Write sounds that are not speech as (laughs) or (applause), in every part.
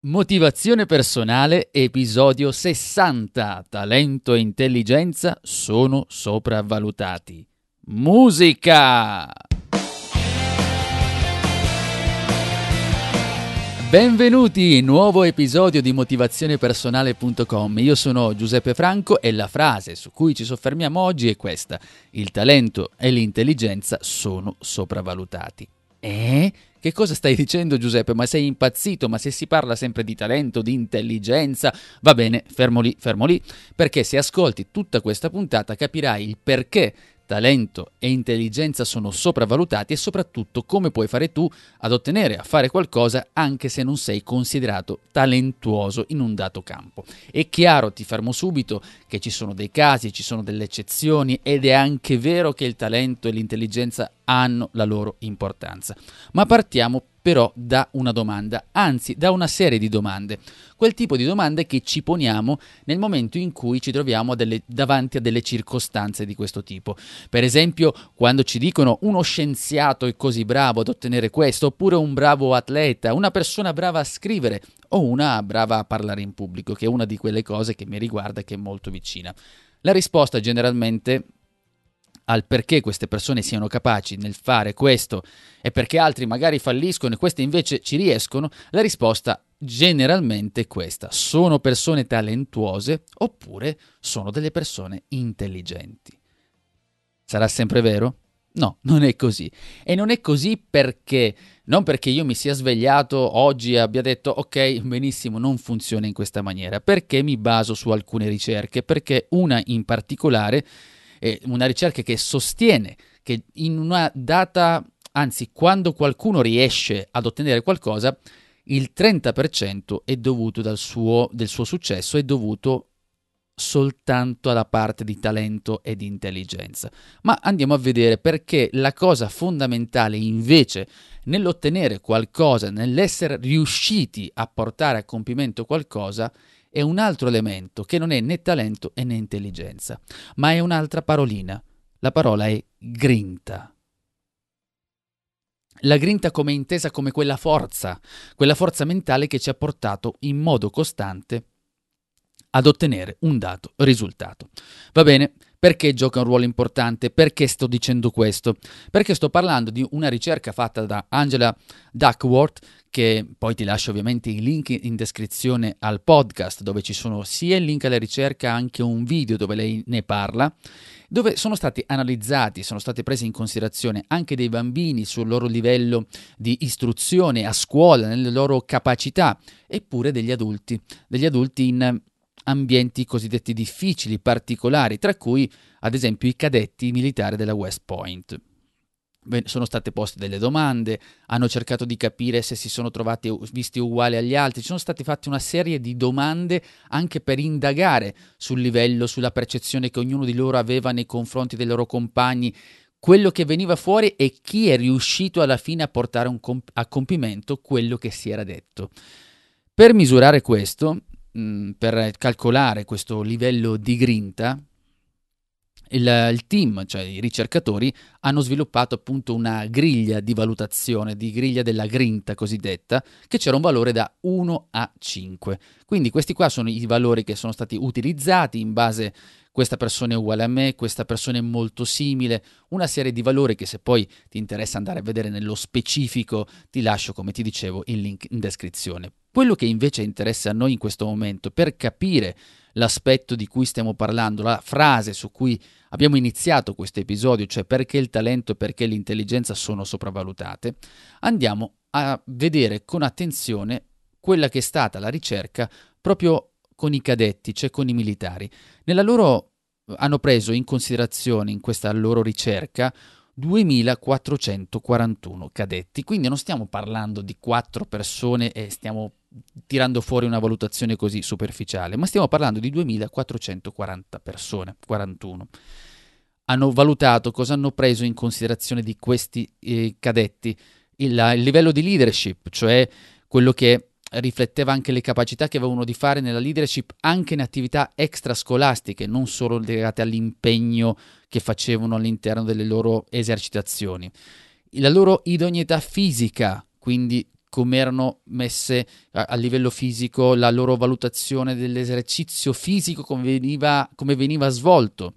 Motivazione personale, episodio 60. Talento e intelligenza sono sopravvalutati. Musica! Benvenuti, nuovo episodio di motivazionepersonale.com. Io sono Giuseppe Franco e la frase su cui ci soffermiamo oggi è questa: il talento e l'intelligenza sono sopravvalutati. Eh? Che cosa stai dicendo Giuseppe? Ma sei impazzito? Ma se si parla sempre di talento, di intelligenza, va bene, fermo lì, fermo lì, perché se ascolti tutta questa puntata capirai il perché talento e intelligenza sono sopravvalutati e soprattutto come puoi fare tu ad ottenere a fare qualcosa anche se non sei considerato talentuoso in un dato campo. È chiaro, ti fermo subito, che ci sono dei casi, ci sono delle eccezioni ed è anche vero che il talento e l'intelligenza hanno la loro importanza. Ma partiamo però da una domanda, anzi da una serie di domande, quel tipo di domande che ci poniamo nel momento in cui ci troviamo delle, davanti a delle circostanze di questo tipo. Per esempio, quando ci dicono uno scienziato è così bravo ad ottenere questo, oppure un bravo atleta, una persona brava a scrivere o una brava a parlare in pubblico, che è una di quelle cose che mi riguarda e che è molto vicina. La risposta generalmente al perché queste persone siano capaci nel fare questo e perché altri magari falliscono e queste invece ci riescono, la risposta generalmente è questa. Sono persone talentuose oppure sono delle persone intelligenti. Sarà sempre vero? No, non è così. E non è così perché, non perché io mi sia svegliato oggi e abbia detto ok, benissimo, non funziona in questa maniera, perché mi baso su alcune ricerche, perché una in particolare eh, una ricerca che sostiene che in una data, anzi quando qualcuno riesce ad ottenere qualcosa, il 30% è dovuto suo, del suo successo è dovuto soltanto alla parte di talento e di intelligenza. Ma andiamo a vedere perché la cosa fondamentale invece nell'ottenere qualcosa, nell'essere riusciti a portare a compimento qualcosa, un altro elemento che non è né talento né intelligenza, ma è un'altra parolina. La parola è grinta. La grinta come intesa come quella forza, quella forza mentale che ci ha portato in modo costante ad ottenere un dato risultato. Va bene, perché gioca un ruolo importante? Perché sto dicendo questo? Perché sto parlando di una ricerca fatta da Angela Duckworth che poi ti lascio ovviamente i link in descrizione al podcast dove ci sono sia il link alla ricerca anche un video dove lei ne parla dove sono stati analizzati, sono state prese in considerazione anche dei bambini sul loro livello di istruzione a scuola, nelle loro capacità, eppure degli adulti, degli adulti in ambienti cosiddetti difficili, particolari, tra cui ad esempio i cadetti militari della West Point sono state poste delle domande, hanno cercato di capire se si sono trovati visti uguali agli altri, ci sono state fatte una serie di domande anche per indagare sul livello, sulla percezione che ognuno di loro aveva nei confronti dei loro compagni, quello che veniva fuori e chi è riuscito alla fine a portare comp- a compimento quello che si era detto. Per misurare questo, mh, per calcolare questo livello di grinta, il, il, team, cioè i ricercatori, hanno sviluppato appunto una griglia di valutazione, di griglia della grinta cosiddetta, che c'era un valore da 1 a 5. Quindi questi qua sono i valori che sono stati utilizzati in base questa persona è uguale a me, questa persona è molto simile, una serie di valori che se poi ti interessa andare a vedere nello specifico ti lascio, come ti dicevo, il link in descrizione. Quello che invece interessa a noi in questo momento per capire l'aspetto di cui stiamo parlando, la frase su cui abbiamo iniziato questo episodio, cioè perché il talento e perché l'intelligenza sono sopravvalutate, andiamo a vedere con attenzione quella che è stata la ricerca proprio con i cadetti, cioè con i militari. Nella loro hanno preso in considerazione in questa loro ricerca 2441 cadetti, quindi non stiamo parlando di quattro persone e stiamo tirando fuori una valutazione così superficiale, ma stiamo parlando di 2440 persone, 41. Hanno valutato cosa hanno preso in considerazione di questi eh, cadetti, il, il livello di leadership, cioè quello che rifletteva anche le capacità che avevano di fare nella leadership anche in attività extrascolastiche, non solo legate all'impegno che facevano all'interno delle loro esercitazioni. La loro idoneità fisica, quindi come erano messe a, a, livello fisico, la loro valutazione dell'esercizio fisico, come veniva, come veniva svolto.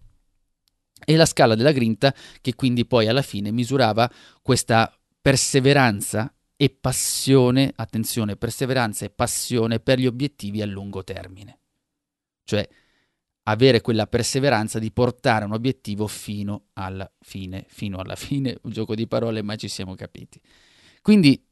E la scala della grinta che quindi poi alla fine misurava questa perseveranza e passione, attenzione, perseveranza e passione per gli obiettivi a lungo termine. Cioè avere quella perseveranza di portare un obiettivo fino alla fine, fino alla fine, un gioco di parole, ma ci siamo capiti. Quindi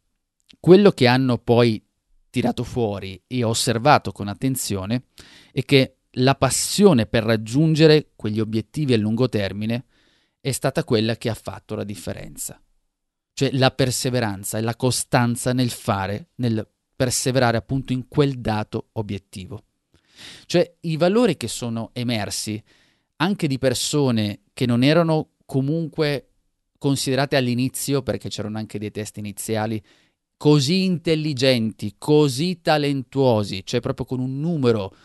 quello che hanno poi tirato fuori e osservato con attenzione è che la passione per raggiungere quegli obiettivi a lungo termine è stata quella che ha fatto la differenza cioè la perseveranza e la costanza nel fare, nel perseverare appunto in quel dato obiettivo. Cioè i valori che sono emersi anche di persone che non erano comunque considerate all'inizio, perché c'erano anche dei test iniziali, così intelligenti, così talentuosi, cioè proprio con un numero,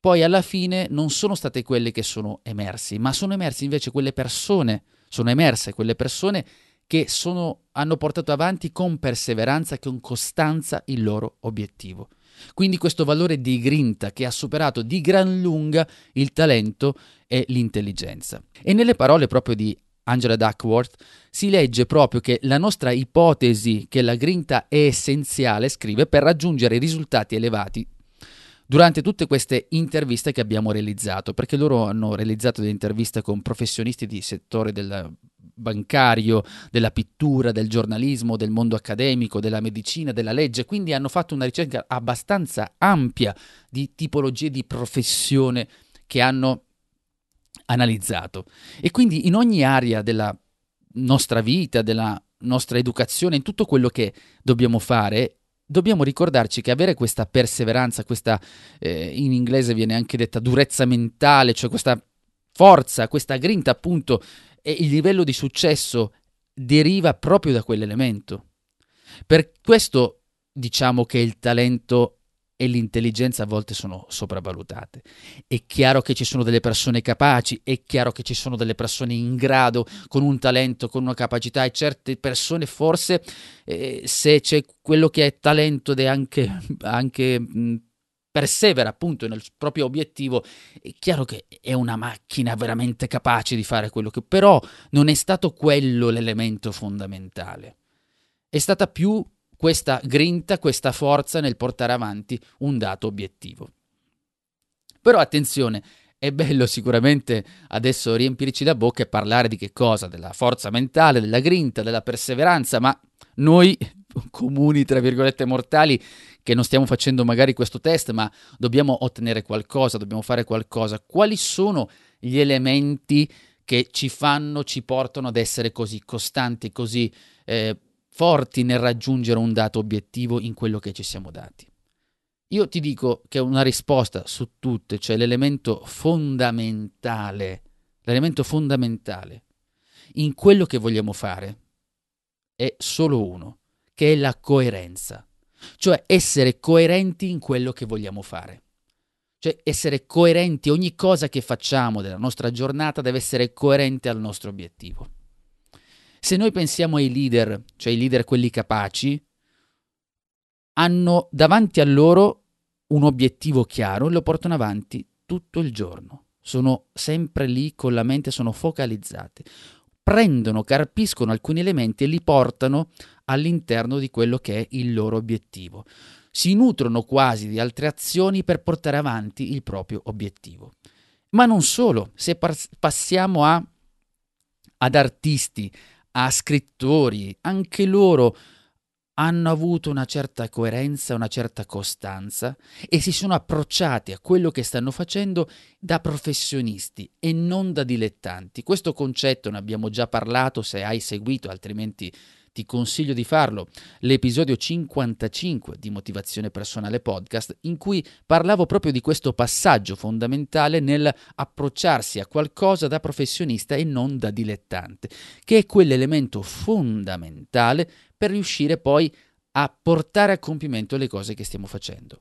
poi alla fine non sono state quelle che sono emersi, ma sono emersi invece quelle persone, sono emerse quelle persone che sono, hanno portato avanti con perseveranza con costanza il loro obiettivo. Quindi questo valore di grinta che ha superato di gran lunga il talento e l'intelligenza. E nelle parole proprio di Angela Duckworth si legge proprio che la nostra ipotesi che la grinta è essenziale, scrive, per raggiungere risultati elevati durante tutte queste interviste che abbiamo realizzato, perché loro hanno realizzato delle interviste con professionisti di settore del bancario, della pittura, del giornalismo, del mondo accademico, della medicina, della legge, quindi hanno fatto una ricerca abbastanza ampia di tipologie di professione che hanno analizzato. E quindi in ogni area della nostra vita, della nostra educazione, in tutto quello che dobbiamo fare, dobbiamo ricordarci che avere questa perseveranza, questa eh, in inglese viene anche detta durezza mentale, cioè questa forza, questa grinta appunto e il livello di successo deriva proprio da quell'elemento. Per questo diciamo che il talento e l'intelligenza a volte sono sopravvalutate. È chiaro che ci sono delle persone capaci, è chiaro che ci sono delle persone in grado, con un talento, con una capacità, e certe persone forse eh, se c'è quello che è talento ed è anche, anche mh, persevera appunto nel proprio obiettivo, è chiaro che è una macchina veramente capace di fare quello che però non è stato quello l'elemento fondamentale. È stata più questa grinta, questa forza nel portare avanti un dato obiettivo. Però attenzione, è bello sicuramente adesso riempirci la bocca e parlare di che cosa? Della forza mentale, della grinta, della perseveranza, ma noi comuni, tra virgolette, mortali, che non stiamo facendo magari questo test, ma dobbiamo ottenere qualcosa, dobbiamo fare qualcosa. Quali sono gli elementi che ci fanno, ci portano ad essere così costanti, così eh, forti nel raggiungere un dato obiettivo in quello che ci siamo dati? Io ti dico che una risposta su tutte, cioè l'elemento fondamentale, l'elemento fondamentale in quello che vogliamo fare è solo uno, che è la coerenza, cioè essere coerenti in quello che vogliamo fare. Cioè essere coerenti, ogni cosa che facciamo della nostra giornata deve essere coerente al nostro obiettivo. Se noi pensiamo ai leader, cioè i leader quelli capaci, hanno davanti a loro un obiettivo chiaro e lo portano avanti tutto il giorno. Sono sempre lì con la mente, sono focalizzate prendono, carpiscono alcuni elementi e li portano all'interno di quello che è il loro obiettivo. Si nutrono quasi di altre azioni per portare avanti il proprio obiettivo. Ma non solo, se passiamo a, ad artisti, a scrittori, anche loro hanno avuto una certa coerenza, una certa costanza e si sono approcciati a quello che stanno facendo da professionisti e non da dilettanti. Questo concetto ne abbiamo già parlato se hai seguito, altrimenti ti consiglio di farlo, l'episodio 55 di Motivazione Personale Podcast, in cui parlavo proprio di questo passaggio fondamentale nel approcciarsi a qualcosa da professionista e non da dilettante, che è quell'elemento fondamentale per riuscire poi a portare a compimento le cose che stiamo facendo.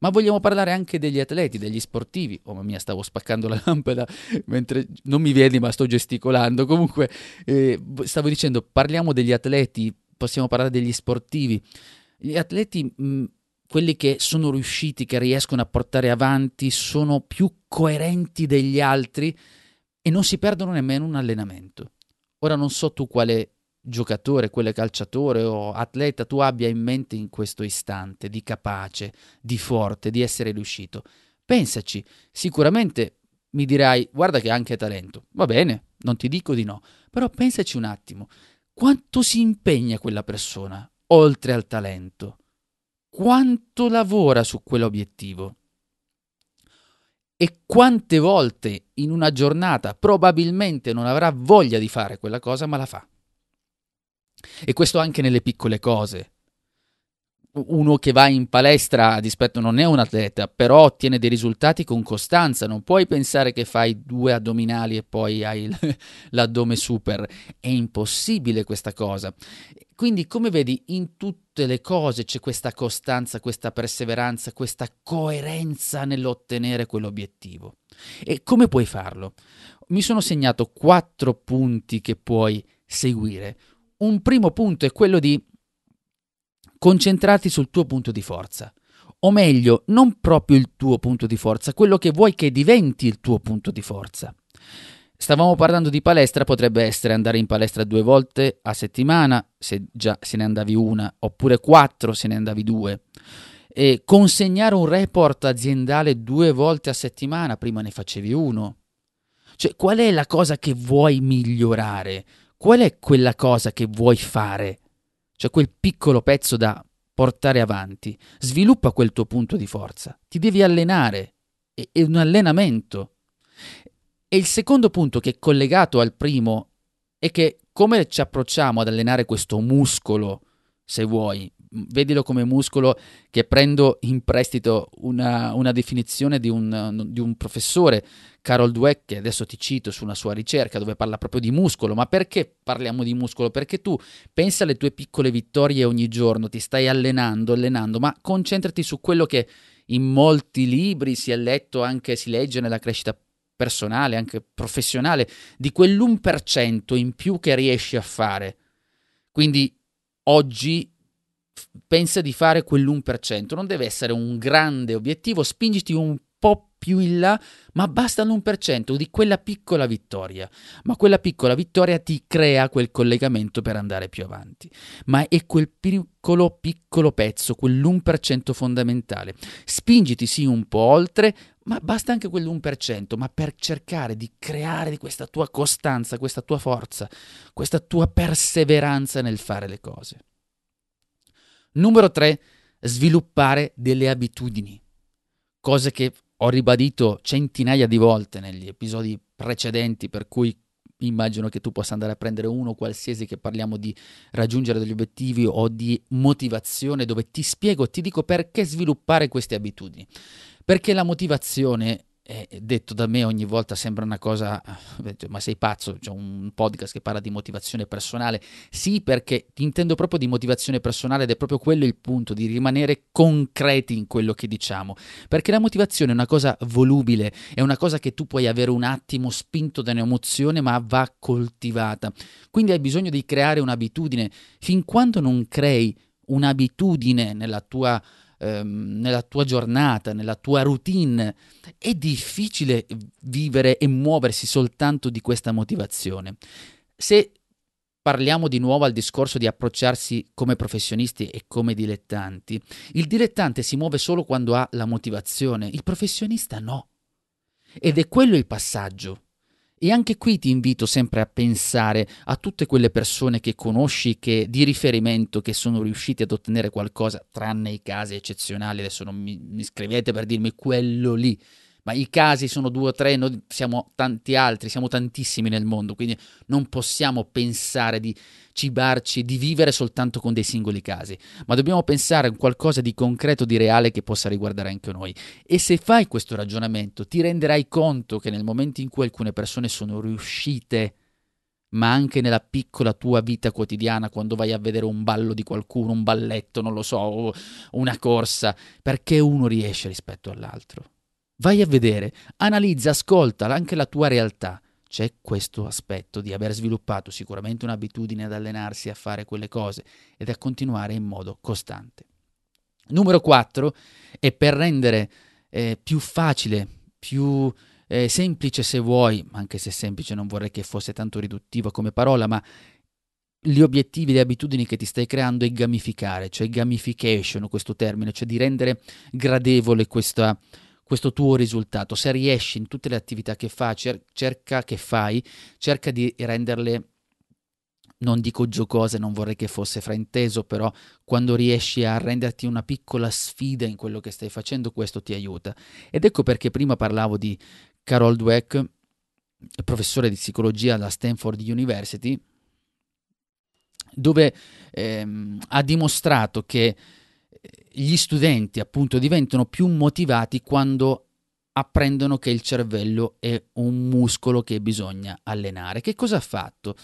Ma vogliamo parlare anche degli atleti, degli sportivi. Oh mamma mia, stavo spaccando la (laughs) lampada mentre non mi vedi, ma sto gesticolando. Comunque, eh, stavo dicendo, parliamo degli atleti, possiamo parlare degli sportivi. Gli atleti, mh, quelli che sono riusciti, che riescono a portare avanti, sono più coerenti degli altri e non si perdono nemmeno un allenamento. Ora non so tu quale giocatore, quale calciatore o atleta tu abbia in mente in questo istante, di capace, di forte, di essere riuscito. Pensaci, sicuramente mi dirai, guarda che ha anche talento. Va bene, non ti dico di no, però pensaci un attimo, quanto si impegna quella persona, oltre al talento? Quanto lavora su quell'obiettivo? E quante volte in una giornata probabilmente non avrà voglia di fare quella cosa, ma la fa. E questo anche nelle piccole cose. Uno che va in palestra, a dispetto non è un atleta, però ottiene dei risultati con costanza. Non puoi pensare che fai due addominali e poi hai (laughs) l'addome super. È impossibile questa cosa. Quindi, come vedi, in tutte le cose c'è questa costanza, questa perseveranza, questa coerenza nell'ottenere quell'obiettivo. E come puoi farlo? Mi sono segnato quattro punti che puoi seguire un primo punto è quello di concentrarti sul tuo punto di forza. O meglio, non proprio il tuo punto di forza, quello che vuoi che diventi il tuo punto di forza. Stavamo parlando di palestra, potrebbe essere andare in palestra due volte a settimana, se già se ne andavi una, oppure quattro se ne andavi due. E consegnare un report aziendale due volte a settimana, prima ne facevi uno. Cioè, qual è la cosa che vuoi migliorare? Qual è quella cosa che vuoi fare? Cioè quel piccolo pezzo da portare avanti. Sviluppa quel tuo punto di forza. Ti devi allenare. È, un allenamento. E il secondo punto che è collegato al primo è che come ci approcciamo ad allenare questo muscolo, se vuoi, vedilo come muscolo che prendo in prestito una, una definizione di un, di un, professore, Carol Dweck, che adesso ti cito su una sua ricerca dove parla proprio di muscolo. Ma perché parliamo di muscolo? Perché tu pensa alle tue piccole vittorie ogni giorno, ti stai allenando, allenando, ma concentrati su quello che in molti libri si è letto, anche si legge nella crescita personale, anche professionale, di quell'1% in più che riesci a fare. Quindi oggi pensa di fare quell'1%, non deve essere un grande obiettivo, spingiti un po' più in là, ma basta l'1% di quella piccola vittoria. Ma quella piccola vittoria ti crea quel collegamento per andare più avanti. Ma è quel piccolo piccolo pezzo, quell'1% fondamentale. Spingiti sì un po' oltre, ma basta anche quell'1%, ma per cercare di creare questa tua costanza, questa tua forza, questa tua perseveranza nel fare le cose. Numero 3, sviluppare delle abitudini, cose che ho ribadito centinaia di volte negli episodi precedenti, per cui immagino che tu possa andare a prendere uno qualsiasi che parliamo di raggiungere degli obiettivi o di motivazione, dove ti spiego, ti dico perché sviluppare queste abitudini. Perché la motivazione è detto da me ogni volta sembra una cosa, eh, ma sei pazzo, c'è un podcast che parla di motivazione personale. Sì, perché intendo proprio di motivazione personale ed è proprio quello il punto, di rimanere concreti in quello che diciamo. Perché la motivazione è una cosa volubile, è una cosa che tu puoi avere un attimo spinto da un'emozione, ma va coltivata. Quindi hai bisogno di creare un'abitudine. Fin quando non crei un'abitudine nella tua ehm, nella tua giornata, nella tua routine. È difficile vivere e muoversi soltanto di questa motivazione. Se parliamo di nuovo al discorso di approcciarsi come professionisti e come dilettanti, il dilettante si muove solo quando ha la motivazione, il professionista no. Ed è quello il passaggio. E anche qui ti invito sempre a pensare a tutte quelle persone che conosci che di riferimento che sono riusciti ad ottenere qualcosa, tranne i casi eccezionali, adesso non mi, mi scrivete per dirmi quello lì, ma i casi sono due o tre, noi siamo tanti altri, siamo tantissimi nel mondo, quindi non possiamo pensare di cibarci, di vivere soltanto con dei singoli casi, ma dobbiamo pensare a qualcosa di concreto, di reale che possa riguardare anche noi. E se fai questo ragionamento, ti renderai conto che nel momento in cui alcune persone sono riuscite ma anche nella piccola tua vita quotidiana, quando vai a vedere un ballo di qualcuno, un balletto, non lo so, una corsa, perché uno riesce rispetto all'altro. Vai a vedere, analizza, ascolta anche la tua realtà. C'è questo aspetto di aver sviluppato sicuramente un'abitudine ad allenarsi a fare quelle cose ed a continuare in modo costante. Numero 4 è per rendere eh, più facile, più eh, semplice se vuoi, anche se semplice non vorrei che fosse tanto riduttivo come parola, ma gli obiettivi, le abitudini che ti stai creando è gamificare, cioè gamification, questo termine, cioè di rendere gradevole questa, questo tuo risultato. Se riesci in tutte le attività che fai, cer- cerca che fai, cerca di renderle non dico giocose, non vorrei che fosse frainteso, però quando riesci a renderti una piccola sfida in quello che stai facendo, questo ti aiuta. Ed ecco perché prima parlavo di Carol Dweck, professore di psicologia alla Stanford University, dove ehm, ha dimostrato che gli studenti appunto diventano più motivati quando apprendono che il cervello è un muscolo che bisogna allenare. Che cosa ha fatto?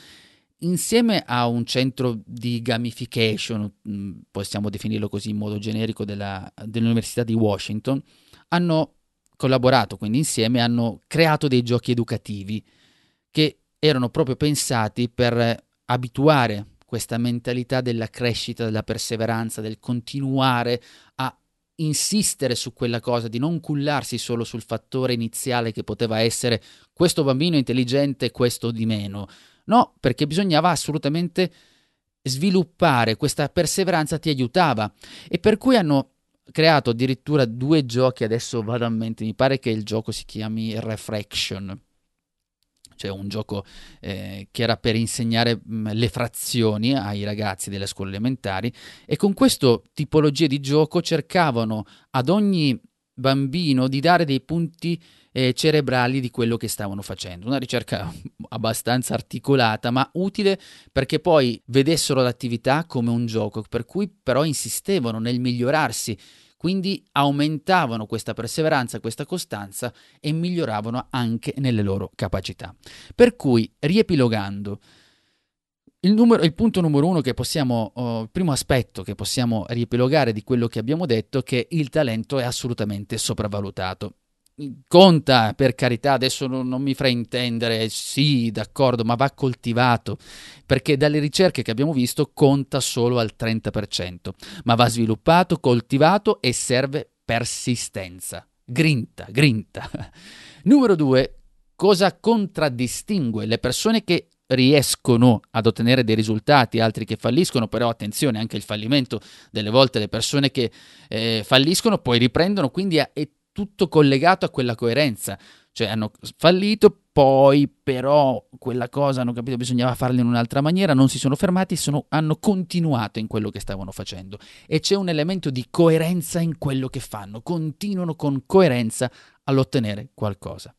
Insieme a un centro di gamification, mm, possiamo definirlo così in modo generico, della, dell'Università di Washington, hanno collaborato quindi insieme, hanno creato dei giochi educativi che erano proprio pensati per abituare questa mentalità della crescita, della perseveranza, del continuare a insistere su quella cosa, di non cullarsi solo sul fattore iniziale che poteva essere questo bambino intelligente, questo di meno. No, perché bisognava assolutamente sviluppare questa perseveranza ti aiutava e per cui hanno creato addirittura due giochi, adesso vado a mente, mi pare che il gioco si chiami Refraction, cioè un gioco eh, che era per insegnare mh, mm, le frazioni ai ragazzi delle scuole elementari e con questa tipologia di gioco cercavano ad ogni bambino di dare dei punti eh, cerebrali di quello che stavano facendo. Una ricerca (laughs) abbastanza articolata, ma utile perché poi vedessero l'attività come un gioco, per cui però insistevano nel migliorarsi. Quindi aumentavano questa perseveranza, questa costanza e miglioravano anche nelle loro capacità. Per cui, riepilogando, il, numero, il, punto numero uno che possiamo, oh, il primo aspetto che possiamo riepilogare di quello che abbiamo detto è che il talento è assolutamente sopravvalutato conta per carità, adesso non, non, mi fraintendere, sì, d'accordo, ma va coltivato, perché dalle ricerche che abbiamo visto conta solo al 30%, ma va sviluppato, coltivato e serve persistenza. Grinta, grinta. (laughs) Numero due, cosa contraddistingue le persone che riescono ad ottenere dei risultati, altri che falliscono, però attenzione, anche il fallimento delle volte le persone che eh, falliscono poi riprendono, quindi è tutto collegato a quella coerenza. Cioè hanno fallito, poi però quella cosa hanno capito bisognava farla in un'altra maniera, non si sono fermati, sono, hanno continuato in quello che stavano facendo. E c'è un elemento di coerenza in quello che fanno, continuano con coerenza all'ottenere qualcosa.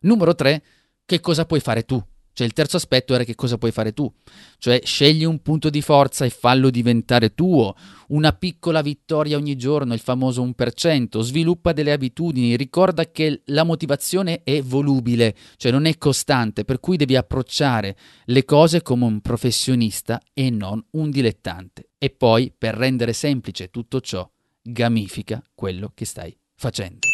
Numero 3, che cosa puoi fare tu? Cioè il terzo aspetto era che cosa puoi fare tu, cioè scegli un punto di forza e fallo diventare tuo, una piccola vittoria ogni giorno, il famoso 1%, sviluppa delle abitudini, ricorda che la motivazione è volubile, cioè non è costante, per cui devi approcciare le cose come un professionista e non un dilettante. E poi, per rendere semplice tutto ciò, gamifica quello che stai facendo.